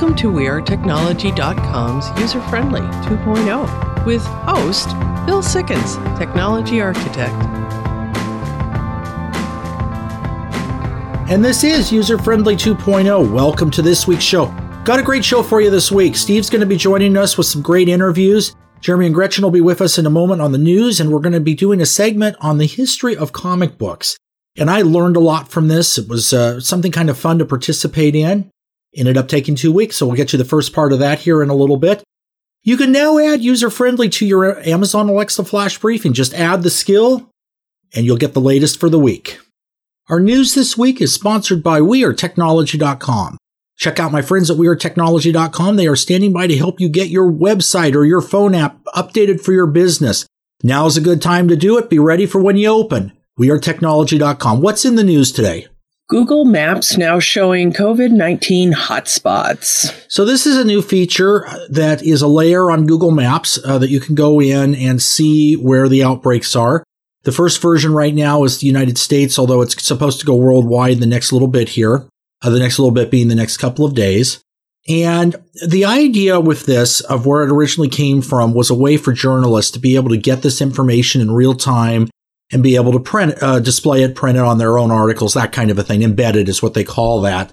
Welcome to WeAreTechnology.com's user friendly 2.0 with host Bill Sikkens, Technology Architect. And this is User Friendly 2.0. Welcome to this week's show. Got a great show for you this week. Steve's going to be joining us with some great interviews. Jeremy and Gretchen will be with us in a moment on the news, and we're going to be doing a segment on the history of comic books. And I learned a lot from this. It was uh, something kind of fun to participate in. Ended up taking two weeks, so we'll get you the first part of that here in a little bit. You can now add user friendly to your Amazon Alexa flash briefing. Just add the skill, and you'll get the latest for the week. Our news this week is sponsored by WeAreTechnology.com. Check out my friends at WeAreTechnology.com. They are standing by to help you get your website or your phone app updated for your business. Now is a good time to do it. Be ready for when you open. WeAreTechnology.com. What's in the news today? Google Maps now showing COVID 19 hotspots. So, this is a new feature that is a layer on Google Maps uh, that you can go in and see where the outbreaks are. The first version right now is the United States, although it's supposed to go worldwide the next little bit here, uh, the next little bit being the next couple of days. And the idea with this of where it originally came from was a way for journalists to be able to get this information in real time and be able to print, uh, display it, print it on their own articles, that kind of a thing. Embedded is what they call that.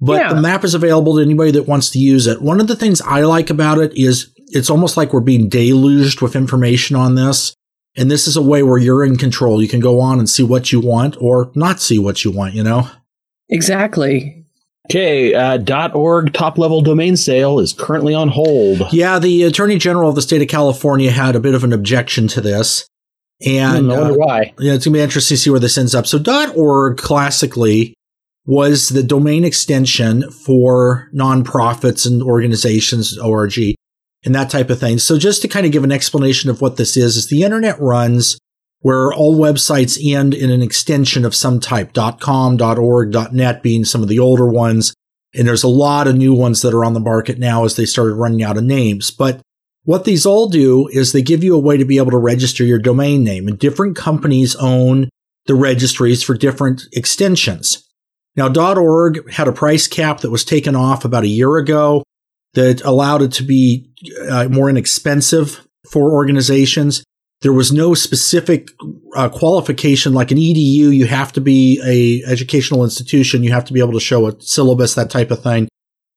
But yeah. the map is available to anybody that wants to use it. One of the things I like about it is it's almost like we're being deluged with information on this. And this is a way where you're in control. You can go on and see what you want or not see what you want, you know? Exactly. Okay, uh, .org top level domain sale is currently on hold. Yeah, the Attorney General of the state of California had a bit of an objection to this. And I wonder uh, why. Yeah, it's gonna be interesting to see where this ends up. So dot .org classically was the domain extension for nonprofits and organizations, org, and that type of thing. So just to kind of give an explanation of what this is, is the internet runs where all websites end in an extension of some type, .com, dot .org, dot .net being some of the older ones. And there's a lot of new ones that are on the market now as they started running out of names. But what these all do is they give you a way to be able to register your domain name and different companies own the registries for different extensions. Now, .org had a price cap that was taken off about a year ago that allowed it to be uh, more inexpensive for organizations. There was no specific uh, qualification like an EDU. You have to be a educational institution. You have to be able to show a syllabus, that type of thing.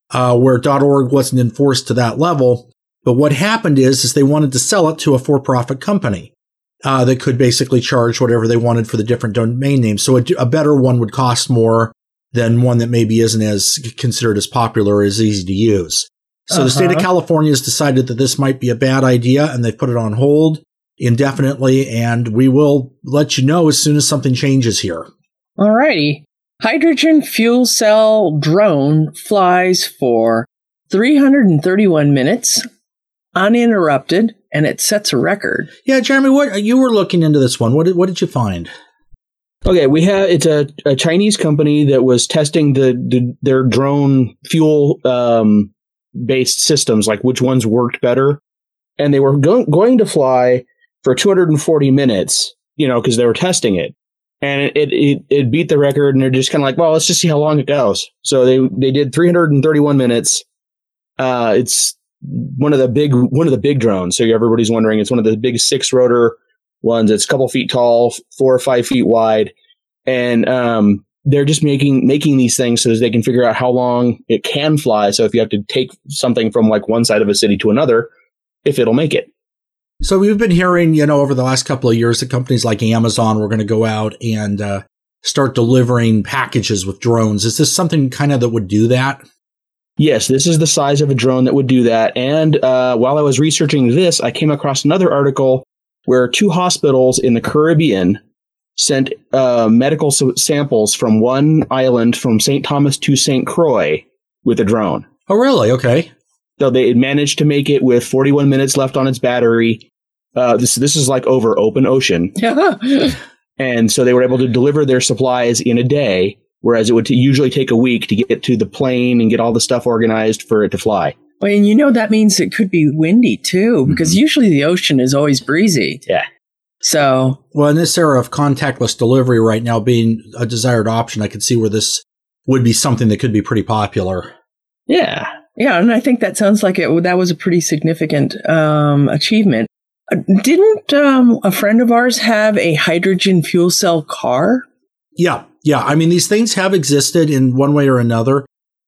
Uh, where .org wasn't enforced to that level. But what happened is, is they wanted to sell it to a for-profit company uh, that could basically charge whatever they wanted for the different domain names. So a, a, better one would cost more than one that maybe isn't as considered as popular or as easy to use. So uh-huh. the state of uh-huh. California has decided that this might be a bad idea and they've put it on hold indefinitely. And we will let you know as soon as something changes here. Alrighty. Hydrogen fuel cell drone flies for 331 minutes uninterrupted and it sets a record. Yeah, Jeremy, what you were looking into this one. What did, what did you find? Okay, we have it's a, a Chinese company that was testing the, the their drone fuel um, based systems, like which ones worked better, and they were go- going to fly for 240 minutes, you know, because they were testing it, and it, it it beat the record, and they're just kind of like, well, let's just see how long it goes. So they they did 331 minutes. Uh, it's one of the big one of the big drones. So everybody's wondering, it's one of the big six rotor ones. It's a couple feet tall, four or five feet wide, and um, they're just making making these things so that they can figure out how long it can fly. So if you have to take something from like one side of a city to another, if it'll make it. So we've been hearing, you know, over the last couple of years that companies like Amazon were going to go out and uh, start delivering packages with drones. Is this something kind of that would do that? Yes, this is the size of a drone that would do that. And uh, while I was researching this, I came across another article where two hospitals in the Caribbean sent uh, medical samples from one island from St. Thomas to St. Croix with a drone. Oh, really? Okay. So they managed to make it with 41 minutes left on its battery. Uh, this this is like over open ocean. and so they were able to deliver their supplies in a day whereas it would t- usually take a week to get to the plane and get all the stuff organized for it to fly. Well, and you know that means it could be windy too, because mm-hmm. usually the ocean is always breezy. Yeah. So, well, in this era of contactless delivery right now being a desired option, I could see where this would be something that could be pretty popular. Yeah. Yeah, and I think that sounds like it. That was a pretty significant um, achievement. Uh, didn't um, a friend of ours have a hydrogen fuel cell car? Yeah, yeah. I mean, these things have existed in one way or another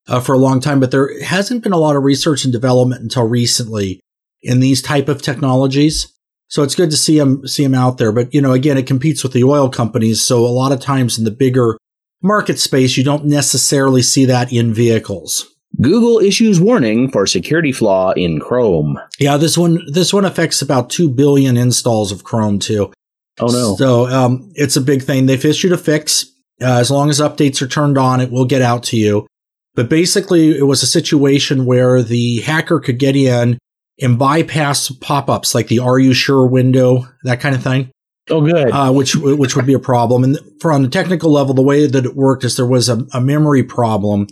uh, for a long time, but there hasn't been a lot of research and development until recently in these type of technologies. So it's good to see them see them out there. But you know, again, it competes with the oil companies. So a lot of times in the bigger market space, you don't necessarily see that in vehicles. Google issues warning for security flaw in Chrome. Yeah, this one this one affects about two billion installs of Chrome too. Oh no! So um, it's a big thing. They've issued a fix. Uh, as long as updates are turned on, it will get out to you. But basically, it was a situation where the hacker could get in and bypass pop-ups like the "Are you sure?" window, that kind of thing. Oh, good. Uh, which which would be a problem. And for on the technical level, the way that it worked is there was a, a memory problem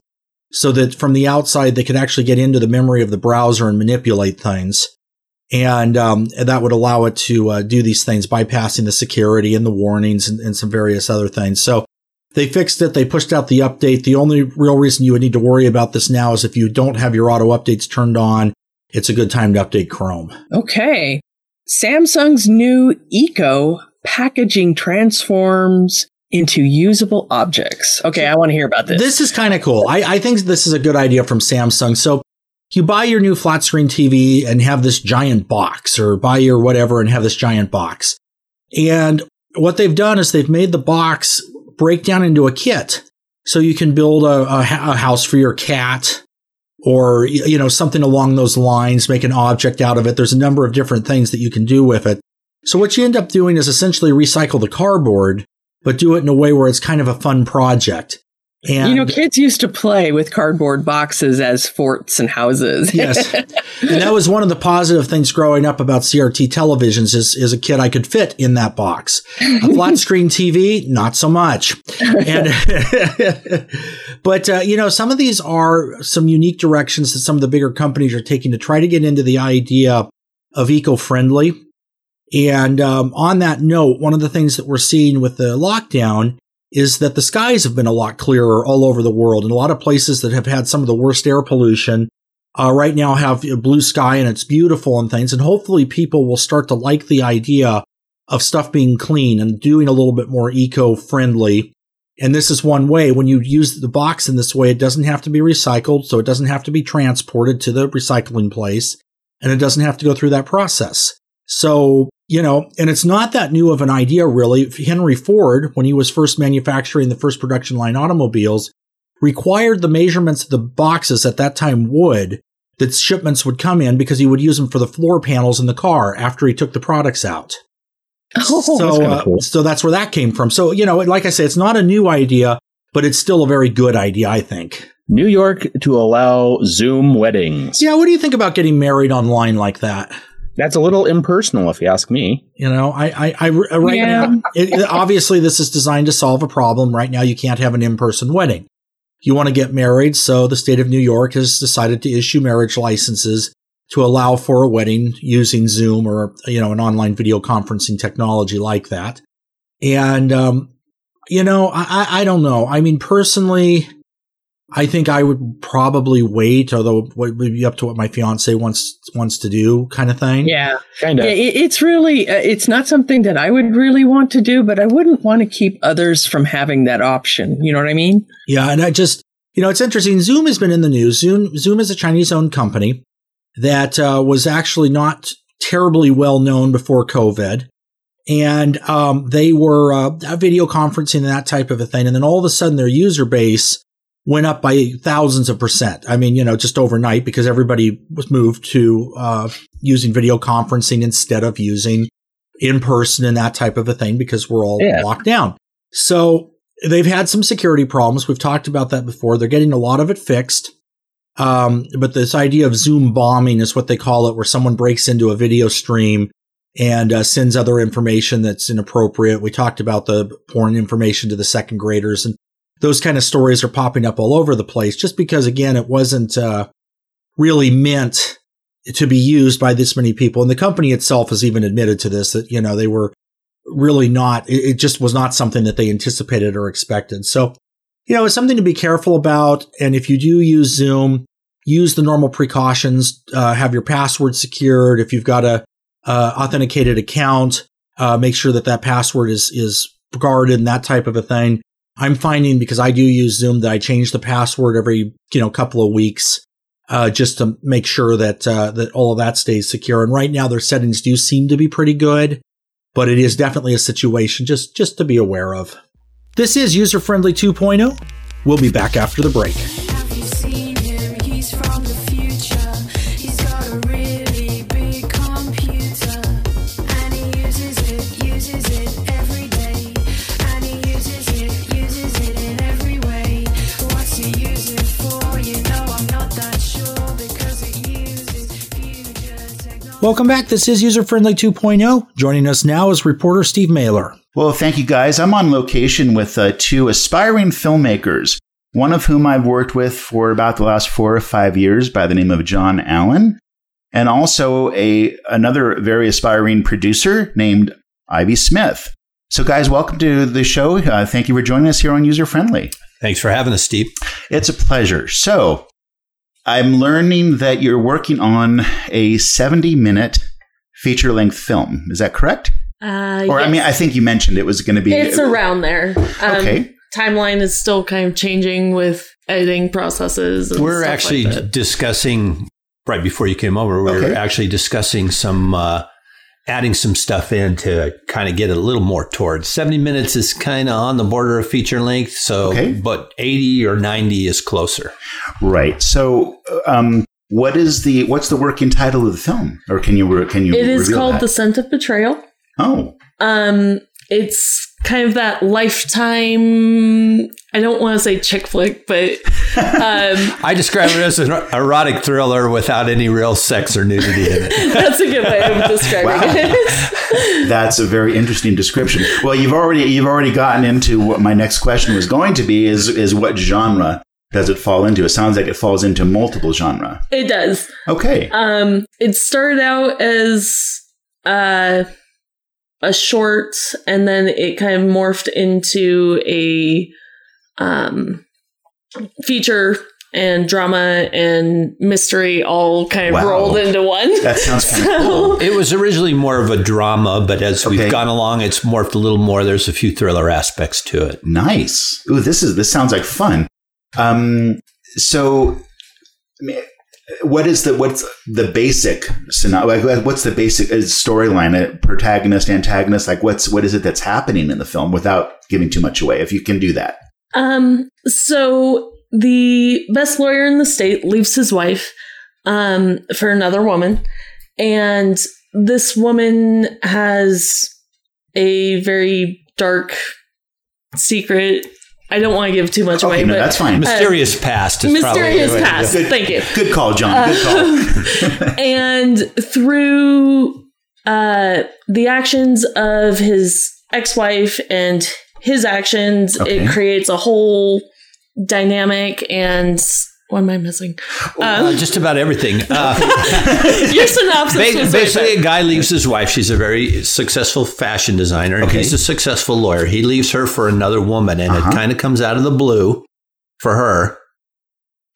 so that from the outside they could actually get into the memory of the browser and manipulate things. And, um, that would allow it to uh, do these things, bypassing the security and the warnings and, and some various other things. So they fixed it. They pushed out the update. The only real reason you would need to worry about this now is if you don't have your auto updates turned on, it's a good time to update Chrome. Okay. Samsung's new Eco packaging transforms into usable objects. Okay, I want to hear about this. This is kind of cool. I, I think this is a good idea from Samsung. So you buy your new flat screen TV and have this giant box, or buy your whatever and have this giant box. And what they've done is they've made the box break down into a kit. So you can build a, a, a house for your cat or, you know, something along those lines, make an object out of it. There's a number of different things that you can do with it. So what you end up doing is essentially recycle the cardboard but do it in a way where it's kind of a fun project. And you know, kids used to play with cardboard boxes as forts and houses. yes. And that was one of the positive things growing up about CRT televisions is, is a kid I could fit in that box. A flat screen TV, not so much. And, but, uh, you know, some of these are some unique directions that some of the bigger companies are taking to try to get into the idea of eco-friendly and um, on that note, one of the things that we're seeing with the lockdown is that the skies have been a lot clearer all over the world. And a lot of places that have had some of the worst air pollution uh, right now have a blue sky and it's beautiful and things. And hopefully people will start to like the idea of stuff being clean and doing a little bit more eco friendly. And this is one way when you use the box in this way, it doesn't have to be recycled. So it doesn't have to be transported to the recycling place and it doesn't have to go through that process. So you know, and it's not that new of an idea, really. Henry Ford, when he was first manufacturing the first production line automobiles, required the measurements of the boxes at that time wood that shipments would come in because he would use them for the floor panels in the car after he took the products out. Oh, so, that's uh, cool. so that's where that came from. So, you know, like I say, it's not a new idea, but it's still a very good idea, I think. New York to allow Zoom weddings. Yeah, what do you think about getting married online like that? That's a little impersonal, if you ask me. You know, I, I, I right yeah. now, it, obviously, this is designed to solve a problem. Right now, you can't have an in-person wedding. You want to get married, so the state of New York has decided to issue marriage licenses to allow for a wedding using Zoom or you know an online video conferencing technology like that. And um, you know, I, I don't know. I mean, personally, I think I would probably wait, although it would be up to what my fiance wants wants to do, kind of thing. Yeah, kind of. Yeah, it's really uh, it's not something that I would really want to do, but I wouldn't want to keep others from having that option. You know what I mean? Yeah, and I just you know it's interesting. Zoom has been in the news. Zoom Zoom is a Chinese-owned company that uh, was actually not terribly well known before COVID. And um, they were uh, video conferencing and that type of a thing. And then all of a sudden, their user base went up by thousands of percent. I mean, you know, just overnight because everybody was moved to uh, using video conferencing instead of using in person and that type of a thing because we're all yeah. locked down. So they've had some security problems. We've talked about that before. They're getting a lot of it fixed. Um, but this idea of Zoom bombing is what they call it, where someone breaks into a video stream and uh, sends other information that's inappropriate. We talked about the porn information to the second graders and those kind of stories are popping up all over the place just because, again, it wasn't uh, really meant to be used by this many people. And the company itself has even admitted to this that, you know, they were really not, it, just was not something that they anticipated or expected. So, you know, it's something to be careful about. And if you do use Zoom, use the normal precautions. Uh, have your password secured. If you've got a uh, authenticated account, uh, make sure that that password is is guarded and that type of a thing. I'm finding because I do use Zoom that I change the password every you know couple of weeks. Uh, just to make sure that uh, that all of that stays secure. And right now, their settings do seem to be pretty good, but it is definitely a situation just just to be aware of. This is user friendly 2.0. We'll be back after the break. Welcome back. This is user friendly 2.0. Joining us now is reporter Steve Mehler. Well, thank you guys. I'm on location with uh, two aspiring filmmakers, one of whom I've worked with for about the last four or five years by the name of John Allen, and also a another very aspiring producer named Ivy Smith. So, guys, welcome to the show. Uh, thank you for joining us here on User Friendly. Thanks for having us, Steve. It's a pleasure. So, I'm learning that you're working on a 70 minute feature length film. Is that correct? Uh, Or, I mean, I think you mentioned it was going to be. it's around there. Um, Okay. Timeline is still kind of changing with editing processes. And We're stuff actually like that. discussing right before you came over. We Okay. were actually discussing some uh, adding some stuff in to kind of get it a little more towards 70 minutes is kind of on the border of feature length. So, Okay. but 80 or 90 is closer. Right. So, um, what is the what's the working title of the film, or can you re- can you? It is called that? The Scent of Betrayal. Oh, Um, it's kind of that lifetime. I don't want to say chick flick, but um, I describe it as an erotic thriller without any real sex or nudity in it. that's a good way of describing Wow. it. that's a very interesting description. Well, you've already you've already gotten into what my next question was going to be is is what genre does it fall into? It sounds like it falls into multiple genre. it does. Okay. Um, it started out as uh, a short, and then it kind of morphed into a um, feature and drama and mystery all kind of Wow. rolled into one. That sounds kinda So- cool. It was originally more of a drama, but as Okay. we've gone along, it's morphed a little more. There's a few thriller aspects to it. Nice. Ooh, this is this sounds like fun. Um, so, I mean, what is the what's the basic like what's the basic uh, storyline? Protagonist, antagonist. Like what's what is it that's happening in the film without giving too much away? If you can do that. Um, so the best lawyer in the state leaves his wife um, for another woman, and this woman has a very dark secret. I don't want to give too much away, Okay, no, but that's fine. Mysterious past is mysterious probably past. Good- Thank you. Good call, John. Good call. And through uh, the actions of his ex-wife and his actions, Okay. it creates a whole dynamic. And what am I missing? Uh, Um, just about everything. Uh, your synopsis ba- was basically, right a guy leaves his wife. She's a very successful fashion designer, and Okay. he's a successful lawyer. He leaves her for another woman, and Uh-huh. it kind of comes out of the blue for her.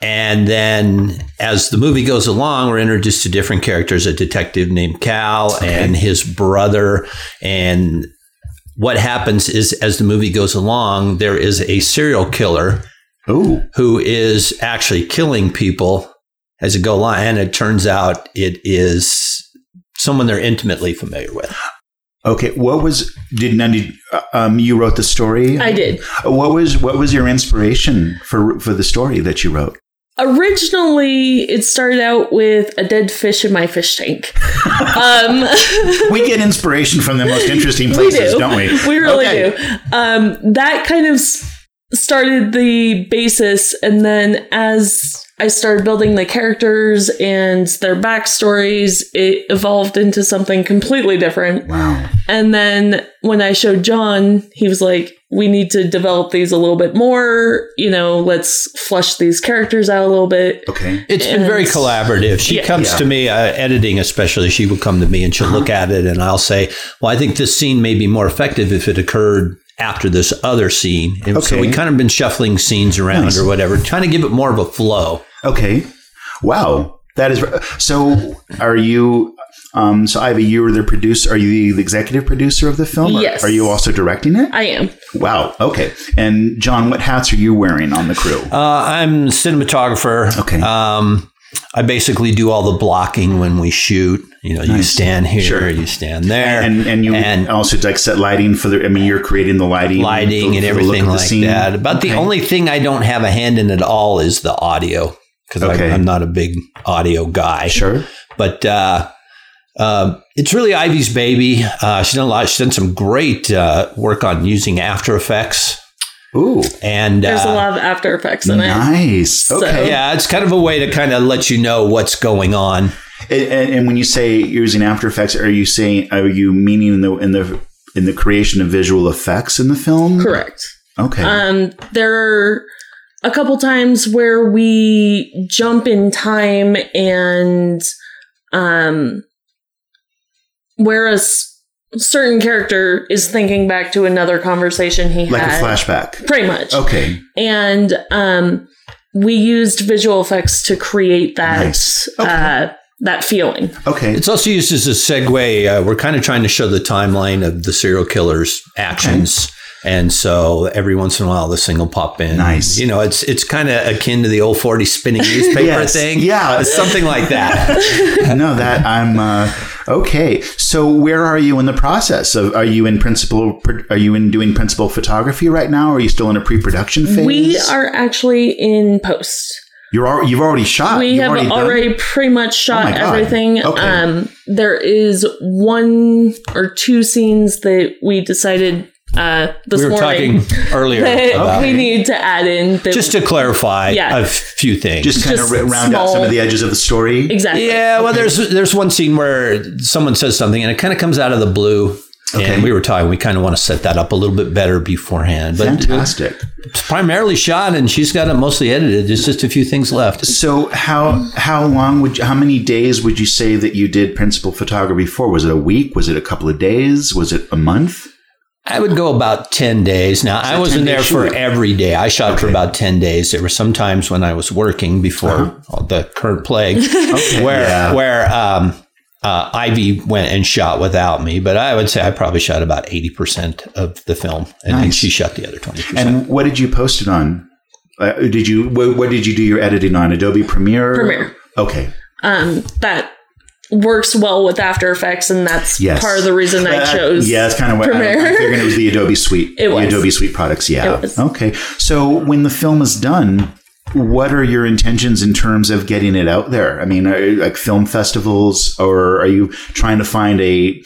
And then, as the movie goes along, we're introduced to different characters: a detective named Cal and his brother. And what happens is, as the movie goes along, there is a serial killer Ooh, who is actually killing people as it go along. And it turns out it is someone they're intimately familiar with. okay. What was did, now did uh, um you wrote the story? I did. What was what was your inspiration for for the story that you wrote? Originally, it started out with a dead fish in my fish tank. um, We get inspiration from the most interesting we places, do. not we? We really Okay. do. Um, that kind of s- started the basis, and then as I started building the characters and their backstories, it evolved into something completely different. Wow. And then when I showed John, he was like, "We need to develop these a little bit more. You know, let's flush these characters out a little bit." Okay. It's been very collaborative. She Yeah. comes Yeah. to me, uh, editing especially, she will come to me and she'll look at it and I'll say, Well, I think this scene may be more effective if it occurred after this other scene. And so we kind of been shuffling scenes around Nice. or whatever, trying to give it more of a flow. Okay. Wow, that is so. Are you? Um, so Ivy, you were the producer. Are you the executive producer of the film? Yes. Are you also directing it? I am. wow. Okay. And John, what hats are you wearing on the crew? Uh, I'm cinematographer. Okay. Um, I basically do all the blocking when we shoot. You know, you stand here, Sure. you stand there, and and you and also like set lighting for the. I mean, you're creating the lighting, lighting and everything like that. But the only thing I don't have a hand in at all is the audio because Okay. I'm not a big audio guy. sure. But uh, um, it's really Ivy's baby. Uh, she's done a lot. She's done some great uh, work on using After Effects, Ooh, and There's uh, a lot of After Effects in it. nice. So- Okay. yeah, it's kind of a way to kind of let you know what's going on. And, and, and when you say using After Effects, are you saying are you meaning in the in the in the creation of visual effects in the film? Correct. Okay. Um, there are a couple times where we jump in time and um, where a s- certain character is thinking back to another conversation he like had. Like a flashback. Pretty much. Okay. And um, we used visual effects to create that Nice. Okay. uh, that feeling. Okay. It's also used as a segue. Uh, we're kind of trying to show the timeline of the serial killer's actions. And so every once in a while, this thing will pop in. Nice. You know, it's it's kind of akin to the old 40 spinning newspaper Yes. thing. Yeah. It's something like that. no, that I'm uh, okay. So where are you in the process of? Are you in principal? Are you in doing principal photography right now? Or are you still in a pre-production phase? We are actually in post. You're al- you've already shot. we You've have already, already, pretty much shot my God. everything. Okay. Um, there is one or two scenes that we decided uh, this we were morning talking earlier about we need to add in. That just to clarify Yeah. a few things. just kind just of round out some of the edges of the story. exactly. yeah, well, there's there's one scene where someone says something and it kind of comes out of the blue. Okay. And we were talking, we kind of want to set that up a little bit better beforehand. But Fantastic. it's primarily shot and she's got it mostly edited. There's just a few things left. So how how long would you, how many days would you say that you did principal photography for? Was it a week? Was it a couple of days? Was it a month? I would go about 10 days. Now, I wasn't there for shoot. every day. I shot for about 10 days. There were some times when I was working before the current plague Okay. where, yeah. where, um, uh, Ivy went and shot without me, but I would say I probably shot about 80% of the film and then Nice. she shot the other 20%. And what did you post it on? Uh, did you what, what did you do your editing on? Adobe Premiere. Premiere. Okay. Um, that works well with After Effects, and that's Yes. part of the reason I Uh, chose. yeah, it's kind of what I, Premiere. I'm figuring it was the Adobe Suite. It the was. Adobe Suite products. Yeah. Okay. So when the film is done, what are your intentions in terms of getting it out there? I mean, are, like film festivals, or are you trying to find a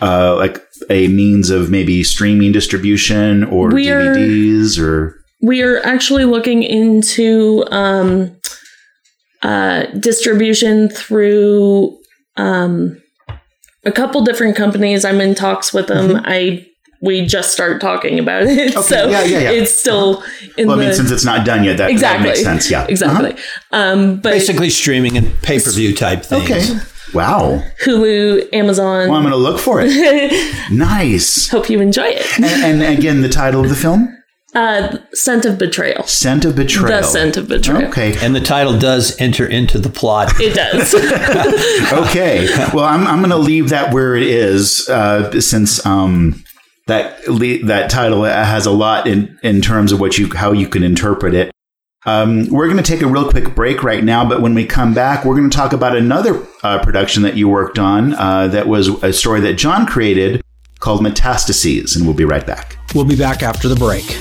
uh, like a means of maybe streaming distribution or We are- DVDs or we are actually looking into um, uh, distribution through um, a couple different companies. I'm in talks with them. I we just start talking about it, so Mm-hmm. yeah, yeah, yeah. it's still in well, I mean, since it's not done yet, that, exactly that makes sense. Yeah. exactly. Um, but Basically streaming and pay-per-view type things. Uh-huh. Okay. Wow. Hulu, Amazon. Well, I'm going to look for it. nice. Hope you enjoy it. And, and again, the title of the film? Uh, Scent of Betrayal. Scent of Betrayal. The Scent of Betrayal. Okay. And the title does enter into the plot. It does. Okay. Well, I'm, I'm going to leave that where it is, uh, since um, that le- that title has a lot in in terms of what you how you can interpret it. Um, we're going to take a real quick break right now, but when we come back, we're going to talk about another uh, production that you worked on. Uh, that was a story that John created called Metastases, and we'll be right back. We'll be back after the break.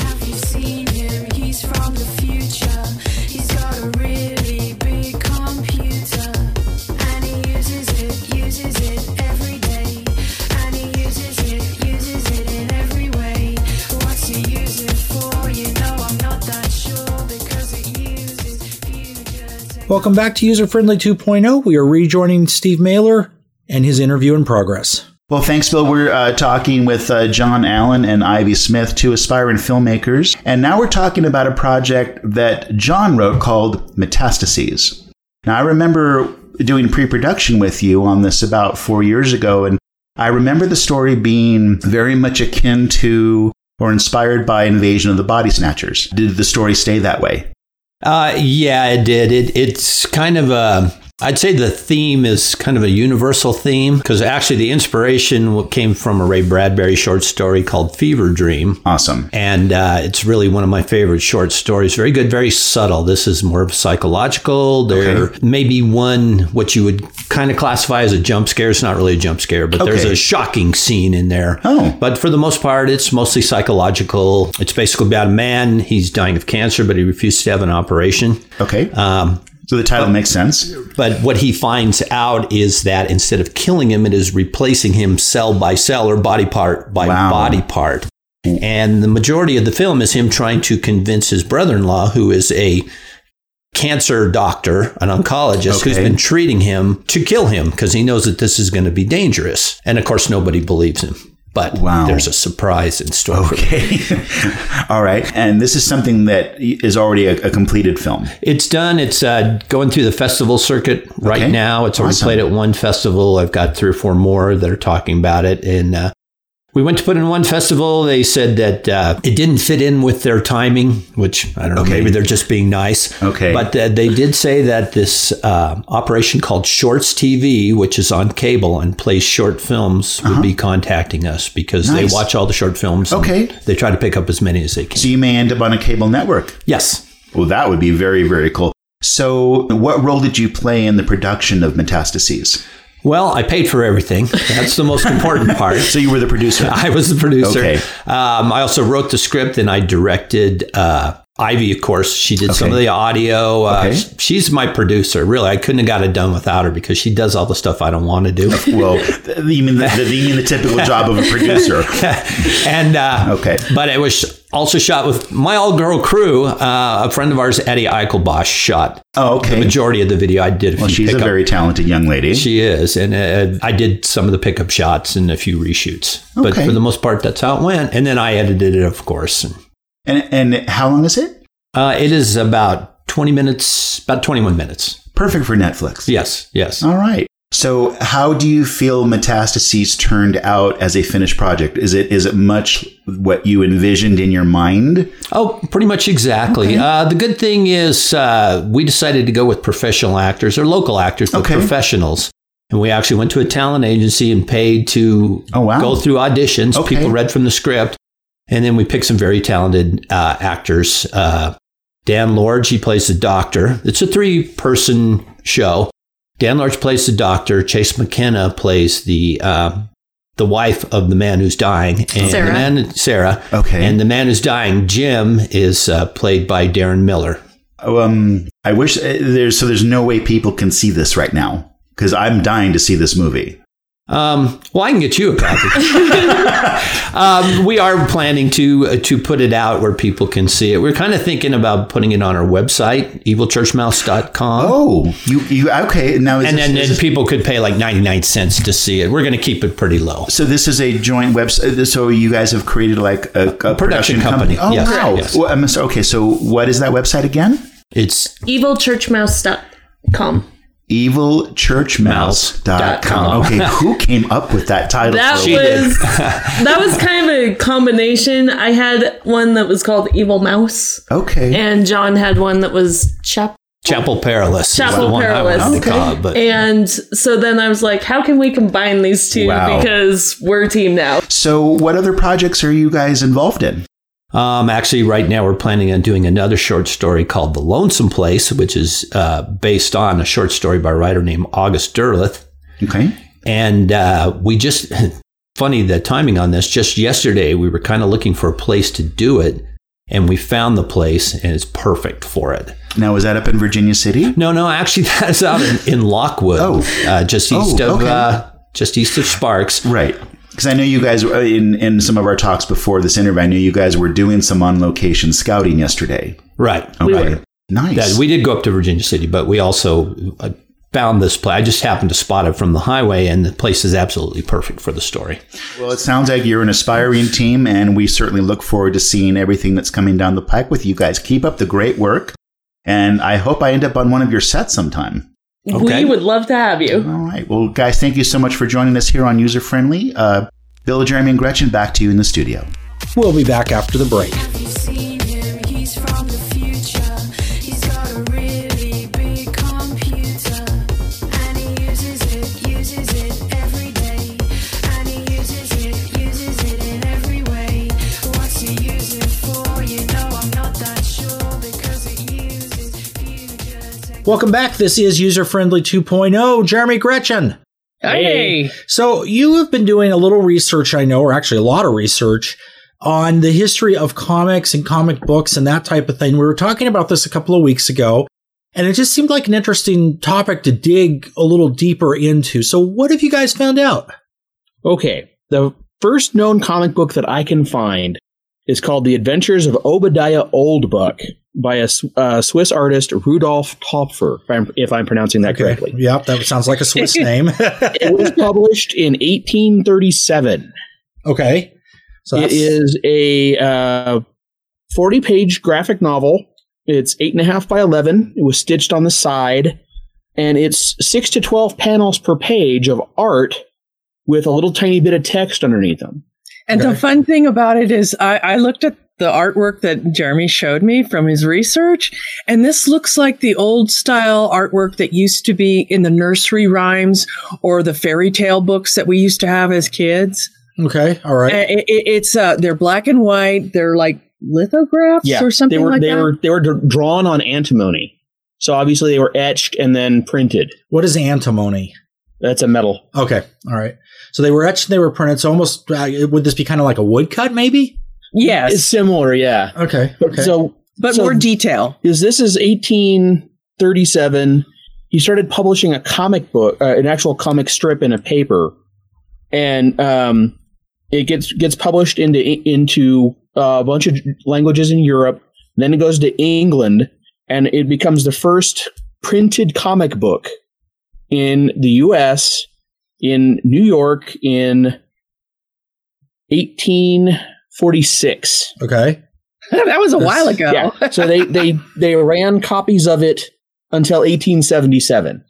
Welcome back to User Friendly 2.0. We are rejoining Steve Mehler and his interview in progress. Well, thanks, Bill. We're uh, talking with uh, John Allen and Ivy Smith, two aspiring filmmakers. And now we're talking about a project that John wrote called Metastases. Now, I remember doing pre production with you on this about four years ago, and I remember the story being very much akin to or inspired by Invasion of the Body Snatchers. Did the story stay that way? Uh, yeah, it did. It, it's kind of a. I'd say the theme is kind of a universal theme because actually the inspiration came from a Ray Bradbury short story called Fever Dream. Awesome. And uh, it's really one of my favorite short stories. Very good, very subtle. This is more psychological. There Okay. may be one, what you would kind of classify as a jump scare. It's not really a jump scare, but there's a shocking scene in there. Oh. But for the most part, it's mostly psychological. It's basically about a man. He's dying of cancer, but he refuses to have an operation. Okay. Um, so the title makes sense. but what he finds out is that instead of killing him, it is replacing him cell by cell or body part by Wow. body part. And the majority of the film is him trying to convince his brother in law, who is a cancer doctor, an oncologist, who's been treating him to kill him because he knows that this is going to be dangerous. And of course, nobody believes him. But Wow. there's a surprise in store. Okay. All right. And this is something that is already a, a completed film. It's done. It's uh, going through the festival circuit right Okay. now. It's already Awesome. played at one festival. I've got three or four more that are talking about it. And uh, we went to put in one festival. They said that uh, it didn't fit in with their timing, which I don't know. Okay. Maybe they're just being nice. Okay. But uh, they did say that this uh, operation called Shorts TV, which is on cable and plays short films, would be contacting us because Uh-huh. Nice. they watch all the short films. Okay. They try to pick up as many as they can. So you may end up on a cable network. yes. Well, that would be very, very cool. So, what role did you play in the production of Metastases? Well, I paid for everything. That's the most important part. So, you were the producer. I was the producer. Okay. Um, I also wrote the script and I directed uh, Ivy, of course. She did some of the audio. Uh, Okay. She's my producer. Really, I couldn't have got it done without her because she does all the stuff I don't want to do. well, you mean the, the, you mean the typical job of a producer? and uh, Okay. but it was also shot with my all-girl crew. Uh, a friend of ours, Eddie Eichelbosch, shot Oh, okay. majority of the video. I did a Well, few she's a very talented young lady. She is, and uh, I did some of the pickup shots and a few reshoots. But for the most part, that's how it went. And then I edited it, of course. And, and and how long is it? uh, it is about twenty minutes, about twenty-one minutes. Perfect for Netflix. Yes, yes. All right. So, how do you feel Metastases turned out as a finished project? Is it is it much what you envisioned in your mind? Oh, pretty much exactly. Uh, the good thing is uh, we decided to go with professional actors or local actors, but Okay. professionals. And we actually went to a talent agency and paid to Oh, wow. go through auditions. Okay. People read from the script. And then we picked some very talented uh, actors. Uh, Dan Lorge, he plays the doctor. It's a three person show. Dan Lorge plays the doctor. Chase McKenna plays the uh, the wife of the man who's dying. And Sarah. The man, Sarah. Okay. And the man who's dying, Jim, is uh, played by Darren Miller. Um, I wish uh, there's so there's no way people can see this right now because I'm dying to see this movie. Um, well, I can get you a copy. um, we are planning to uh, to put it out where people can see it. We're kind of thinking about putting it on our website, evilchurchmouse.com. Oh, you you okay? Now is And this, then, is then this- people could pay like 99 cents to see it. We're going to keep it pretty low. so this is a joint website. So you guys have created like a, a production, company. Oh Yes. wow! Yes. Well, I'm okay, so what is that website again? It's evilchurchmouse.com. evilchurchmouse.com. Oh. Okay, who came up with that title? That for- was that was kind of a combination. I had one that was called Evil Mouse, okay. and John had one that was Chap. Chapel Perilous. Chapel the one I wanted Perilous. to call but And so then I was like, how can we combine these two? Wow. Because we're a team now. so, what other projects are you guys involved in? Um, actually, right now we're planning on doing another short story called The Lonesome Place, which is uh, based on a short story by a writer named August Derleth. Okay. And uh, we just, funny the timing on this, just yesterday we were kind of looking for a place to do it. And we found the place and it's perfect for it. Now, is that up in Virginia City? No, no, actually that's out in, in Lockwood, Oh. uh, just Oh, east of okay. uh, just east of Sparks. Right. Because I know you guys, uh, in, in some of our talks before this interview, I knew you guys were doing some on location scouting yesterday. Right. We Okay. were. Nice. That we did go up to Virginia City, but we also uh, found this place. I just happened to spot it from the highway, and the place is absolutely perfect for the story. Well, it sounds like you're an aspiring team, and we certainly look forward to seeing everything that's coming down the pike with you guys. Keep up the great work, and I hope I end up on one of your sets sometime. Okay. We would love to have you. All right. Well, guys, thank you so much for joining us here on User Friendly. Uh, Bill, Jeremy, and Gretchen, back to you in the studio. We'll be back after the break. Welcome back. This is User Friendly 2.0. Jeremy Gretchen. Hey. So you have been doing a little research, I know, or actually a lot of research on the history of comics and comic books and that type of thing. We were talking about this a couple of weeks ago, and it just seemed like an interesting topic to dig a little deeper into. So what have you guys found out? Okay, the first known comic book that I can find is called The Adventures of Obadiah Oldbuck by a uh, Swiss artist Rudolf Töpffer, if I'm, if I'm pronouncing that correctly. Yep, that sounds like a Swiss name. It was published in 1837. okay. So It that's- is a uh, 40 page graphic novel. It's eight and a half by 11. It was stitched on the side, and it's six to 12 panels per page of art with a little tiny bit of text underneath them. And Okay. the fun thing about it is, I, I looked at the artwork that Jeremy showed me from his research, and this looks like the old style artwork that used to be in the nursery rhymes or the fairy tale books that we used to have as kids. okay. All right. Uh, it- it- it's uh, they're black and white. They're like lithographs yeah, or something they were like they that. were they were d- drawn on antimony. So obviously they were etched and then printed. What is antimony? That's a metal. Okay. All right. So they were etched and they were printed. So almost, uh, would this be kind of like a woodcut maybe? yes, It's similar, yeah. Okay. But Okay. So but so more detail. is this is 1837 he started publishing a comic book uh, an actual comic strip in a paper and um, it gets gets published into into uh, a bunch of languages in Europe then it goes to England and it becomes the first printed comic book in the US in New York in 1846 okay. that was a while ago. yeah. So they they they ran copies of it until 1877.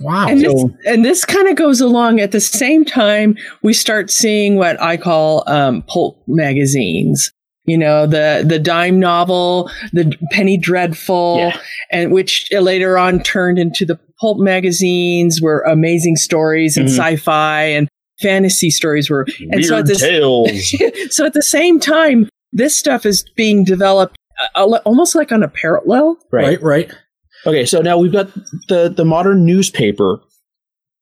Wow. And this, and this kind of goes along at the same time we start seeing what I call um, pulp magazines. You know, the the dime novel, the penny dreadful, Yeah. and which later on turned into the pulp magazines, were amazing stories and Mhm. sci-fi and fantasy stories were. And so at Weird this- tales. so at the same time, this stuff is being developed uh, uh, almost like on a parallel. right. Right. Okay, so now we've got the the modern newspaper,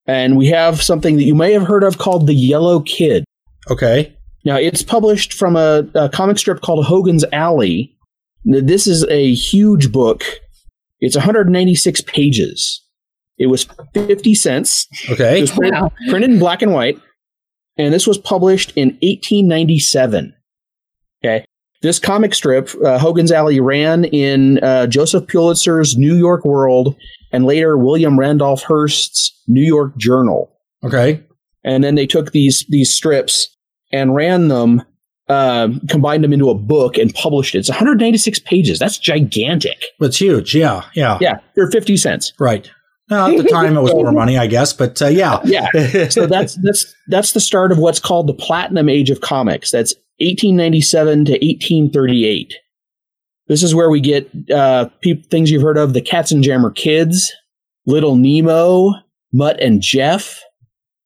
and we have something that you may have heard of called the Yellow Kid. Okay. Now it's published from a, a comic strip called Hogan's Alley. This is a huge book. It's 196 pages. It was 50 cents. It Okay. was printed, Wow. printed in black and white, and this was published in 1897. Okay, this comic strip, uh, Hogan's Alley, ran in uh, Joseph Pulitzer's New York World, and later William Randolph Hearst's New York Journal. Okay. And then they took these these strips and ran them, uh, combined them into a book, and published it. It's 196 pages. That's gigantic. That's huge. Yeah. Yeah. Yeah, for 50 cents. Right. Now, at the time, it was more money, I guess, but uh, yeah. Yeah. so that's that's that's the start of what's called the platinum age of comics. That's 1897 to 1838. This is where we get uh, peop things you've heard of: the Katzenjammer Kids, Little Nemo, Mutt and Jeff,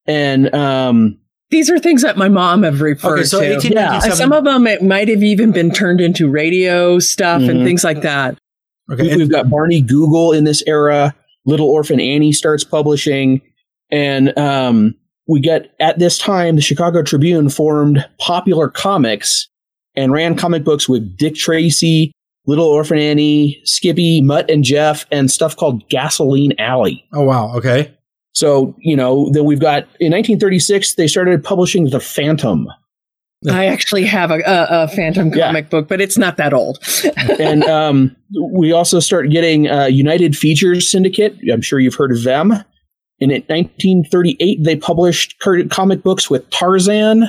and um, These are things that my mom have referred Okay, so to. 1897. Uh, Some of them it might have even been turned into radio stuff Mhm. and things like that. okay. we've got Barney Google in this era. Little Orphan Annie starts publishing, and um, we get at this time the Chicago Tribune formed Popular Comics and ran comic books with Dick Tracy, Little Orphan Annie, Skippy, Mutt and Jeff, and stuff called Gasoline Alley. oh, wow. Okay. So you know, then we've got in 1936 they started publishing The Phantom, I actually have a, a, a Phantom Yeah. comic book, but it's not that old. and um, we also start getting uh, United Features Syndicate. I'm sure you've heard of them. And in 1938, they published comic books with Tarzan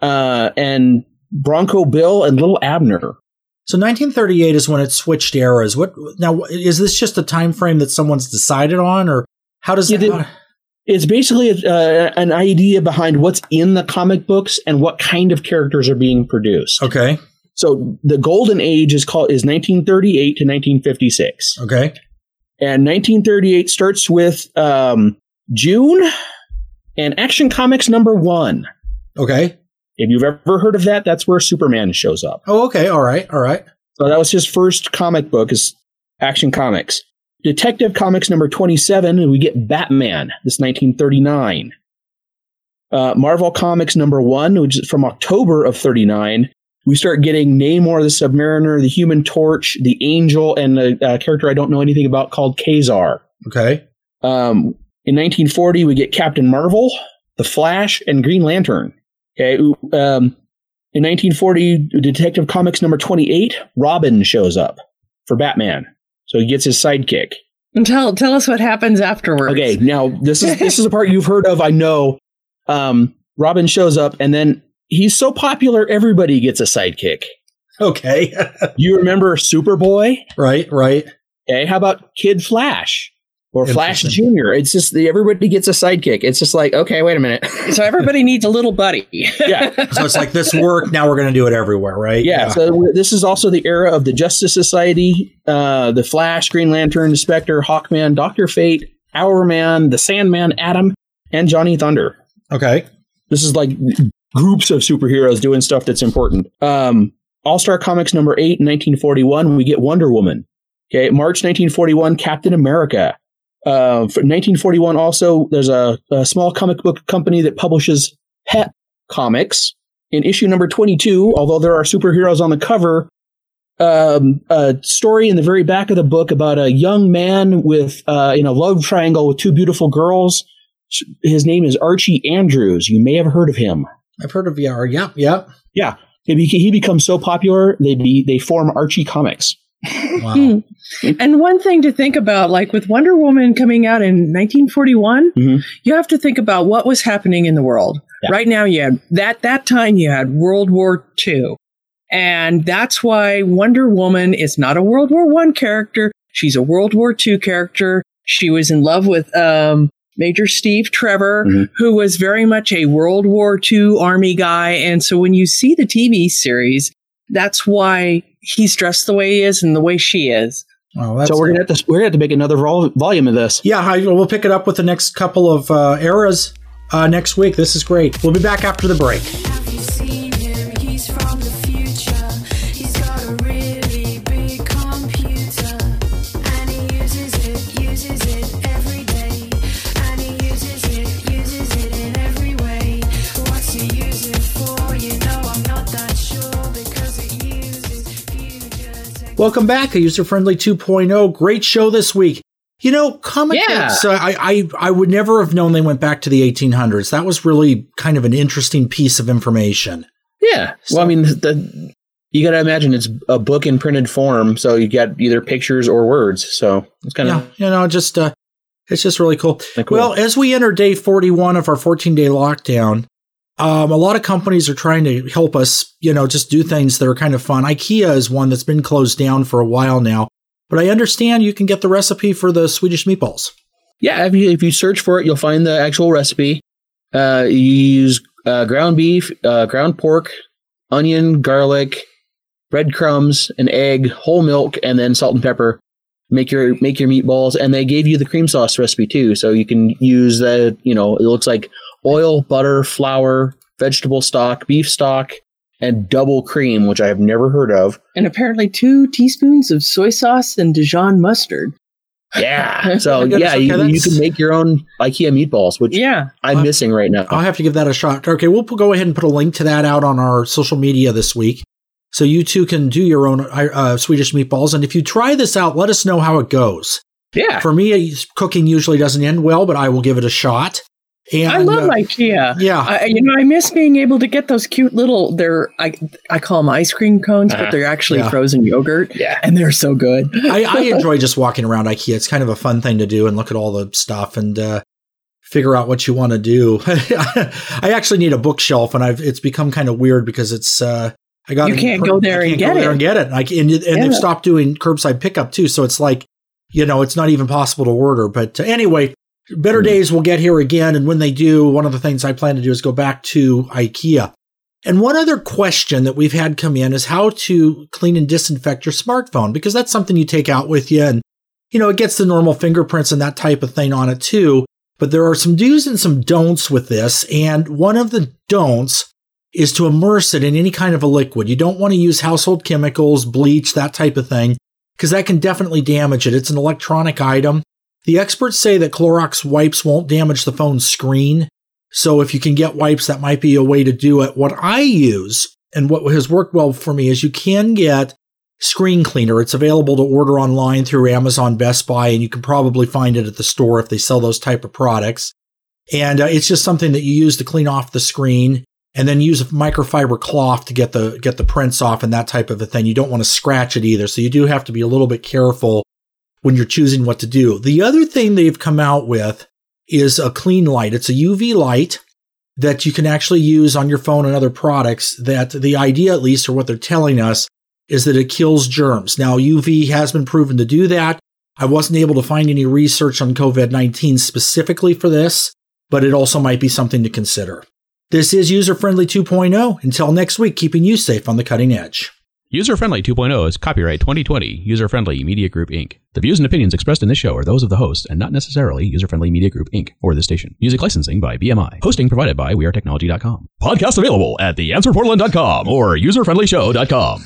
uh, and Bronco Bill and Little Abner. So 1938 is when it switched eras. What now? Is this just a time frame that someone's decided on, or how does Yeah, that? It's basically uh, an idea behind what's in the comic books and what kind of characters are being produced. okay. So the golden age is called is 1938 to 1956. Okay. And 1938 starts with um, June and Action Comics number one. Okay. If you've ever heard of that, that's where Superman shows up. Oh, okay. All right. All right. So that was his first comic book, is Action Comics. Detective Comics number 27, and we get Batman. This 1939. Uh, Marvel Comics number one, which is from October of 39. We start getting Namor the Submariner, the Human Torch, the Angel, and a, a character I don't know anything about called Ka-Zar. Okay. Um, in 1940, we get Captain Marvel, The Flash, and Green Lantern. Okay. Um, in 1940, Detective Comics number 28, Robin shows up for Batman. So he gets his sidekick. And tell tell us what happens afterwards. Okay, now this is this is a part you've heard of, I know. Um, Robin shows up, and then he's so popular, everybody gets a sidekick. Okay. You remember Superboy? right, right. Okay, how about Kid Flash or Flash Junior? It's just the, everybody gets a sidekick. It's just like, okay, wait a minute. So everybody needs a little buddy. yeah, So it's like this work, now we're going to do it everywhere, right? yeah. So this is also the era of the Justice Society, uh, the Flash, Green Lantern, Spectre, Hawkman, Doctor Fate, Hourman, the Sandman, Atom, and Johnny Thunder. Okay. This is like groups of superheroes doing stuff that's important. Um, All Star Comics number eight, 1941, we get Wonder Woman. Okay, March 1941, Captain America. Uh, for 1941, also, there's a, a small comic book company that publishes Pep Comics. In issue number 22, although there are superheroes on the cover, um, a story in the very back of the book about a young man with uh, in a love triangle with two beautiful girls. His name is Archie Andrews. You may have heard of him. I've heard of VR. Yep, yep. Yeah, he, he becomes so popular they be they form Archie Comics. Wow. Hmm. And one thing to think about, like with Wonder Woman coming out in 1941, Mhm. you have to think about what was happening in the world. Yeah. Right now, you had that that time you had World War II, and that's why Wonder Woman is not a World War One character. She's a World War II character. She was in love with um, Major Steve Trevor, Mhm. who was very much a World War II Army guy. And so when you see the TV series, that's why he's dressed the way he is and the way she is. Well, that's so we're gonna have to we're gonna have to make another vol- volume of this. Yeah, I, we'll pick it up with the next couple of uh, eras uh, next week. This is great. We'll be back after the break. Welcome back, a user friendly 2.0. Great show this week. You know, comic Yeah. books, uh, I, I, I would never have known they went back to the 1800s. That was really kind of an interesting piece of information. Yeah. Well, I mean, the, you got to imagine it's a book in printed form, so you got either pictures or words. So it's kind Yeah, of you know, just, uh, it's just really cool. cool. Well, as we enter day 41 of our 14 day lockdown, um, a lot of companies are trying to help us, you know, just do things that are kind of fun. IKEA is one that's been closed down for a while now, but I understand you can get the recipe for the Swedish meatballs. yeah. If you if you search for it, you'll find the actual recipe. Uh, you use uh, ground beef, uh, ground pork, onion, garlic, breadcrumbs, an egg, whole milk, and then salt and pepper. Make your make your meatballs, and they gave you the cream sauce recipe too, so you can use the you know it looks like oil, butter, flour, vegetable stock, beef stock, and double cream, which I have never heard of. And apparently two teaspoons of soy sauce and Dijon mustard. Yeah, so yeah, okay, you, you can make your own IKEA meatballs, which Yeah. I'm Uh, missing right now. I'll have to give that a shot. Okay, we'll go ahead and put a link to that out on our social media this week. So you too can do your own uh, Swedish meatballs. And if you try this out, let us know how it goes. yeah, For me, cooking usually doesn't end well, but I will give it a shot. And I love uh, IKEA. Yeah. I, you know, I miss being able to get those cute little. They're I I call them ice cream cones, Uh-huh. but they're actually Yeah. frozen yogurt, yeah. and they're so good. I, I enjoy just walking around IKEA. It's kind of a fun thing to do and look at all the stuff and uh, figure out what you want to do. I actually need a bookshelf, and I've it's become kind of weird because it's uh, I got You can't go there I and can't get go there and get it. I, and and they've stopped doing curbside pickup too, so it's like you know it's not even possible to order. But uh, anyway. Better Hmm. days will get here again, and when they do, one of the things I plan to do is go back to IKEA. And one other question that we've had come in is how to clean and disinfect your smartphone because that's something you take out with you and you know, it gets the normal fingerprints and that type of thing on it too. But there are some do's and some don'ts with this. And one of the don'ts is to immerse it in any kind of a liquid. You don't want to use household chemicals, bleach, that type of thing. because that can definitely damage it. It's an electronic item. The experts say that Clorox wipes won't damage the phone's screen. So if you can get wipes, that might be a way to do it. What I use and what has worked well for me is you can get screen cleaner. It's available to order online through Amazon, Best Buy, and you can probably find it at the store if they sell those type of products. And uh, it's just something that you use to clean off the screen and then use a microfiber cloth to get the get the prints off and that type of a thing. You don't want to scratch it either. So you do have to be a little bit careful when you're choosing what to do. The other thing they've come out with is a clean light. It's a UV light that you can actually use on your phone and other products that the idea at least or what they're telling us is that it kills germs. Now UV has been proven to do that. I wasn't able to find any research on COVID-19 specifically for this, but it also might be something to consider. This is User Friendly 2.0. Until next week, keeping you safe on the cutting edge. User Friendly 2.0 is copyright 2020 User Friendly Media Group Inc. The views and opinions expressed in this show are those of the host and not necessarily User Friendly Media Group Inc. or the station. Music licensing by BMI. Hosting provided by WeAreTechnology.com. Podcast available at theanswerportland.com or userfriendlyshow.com.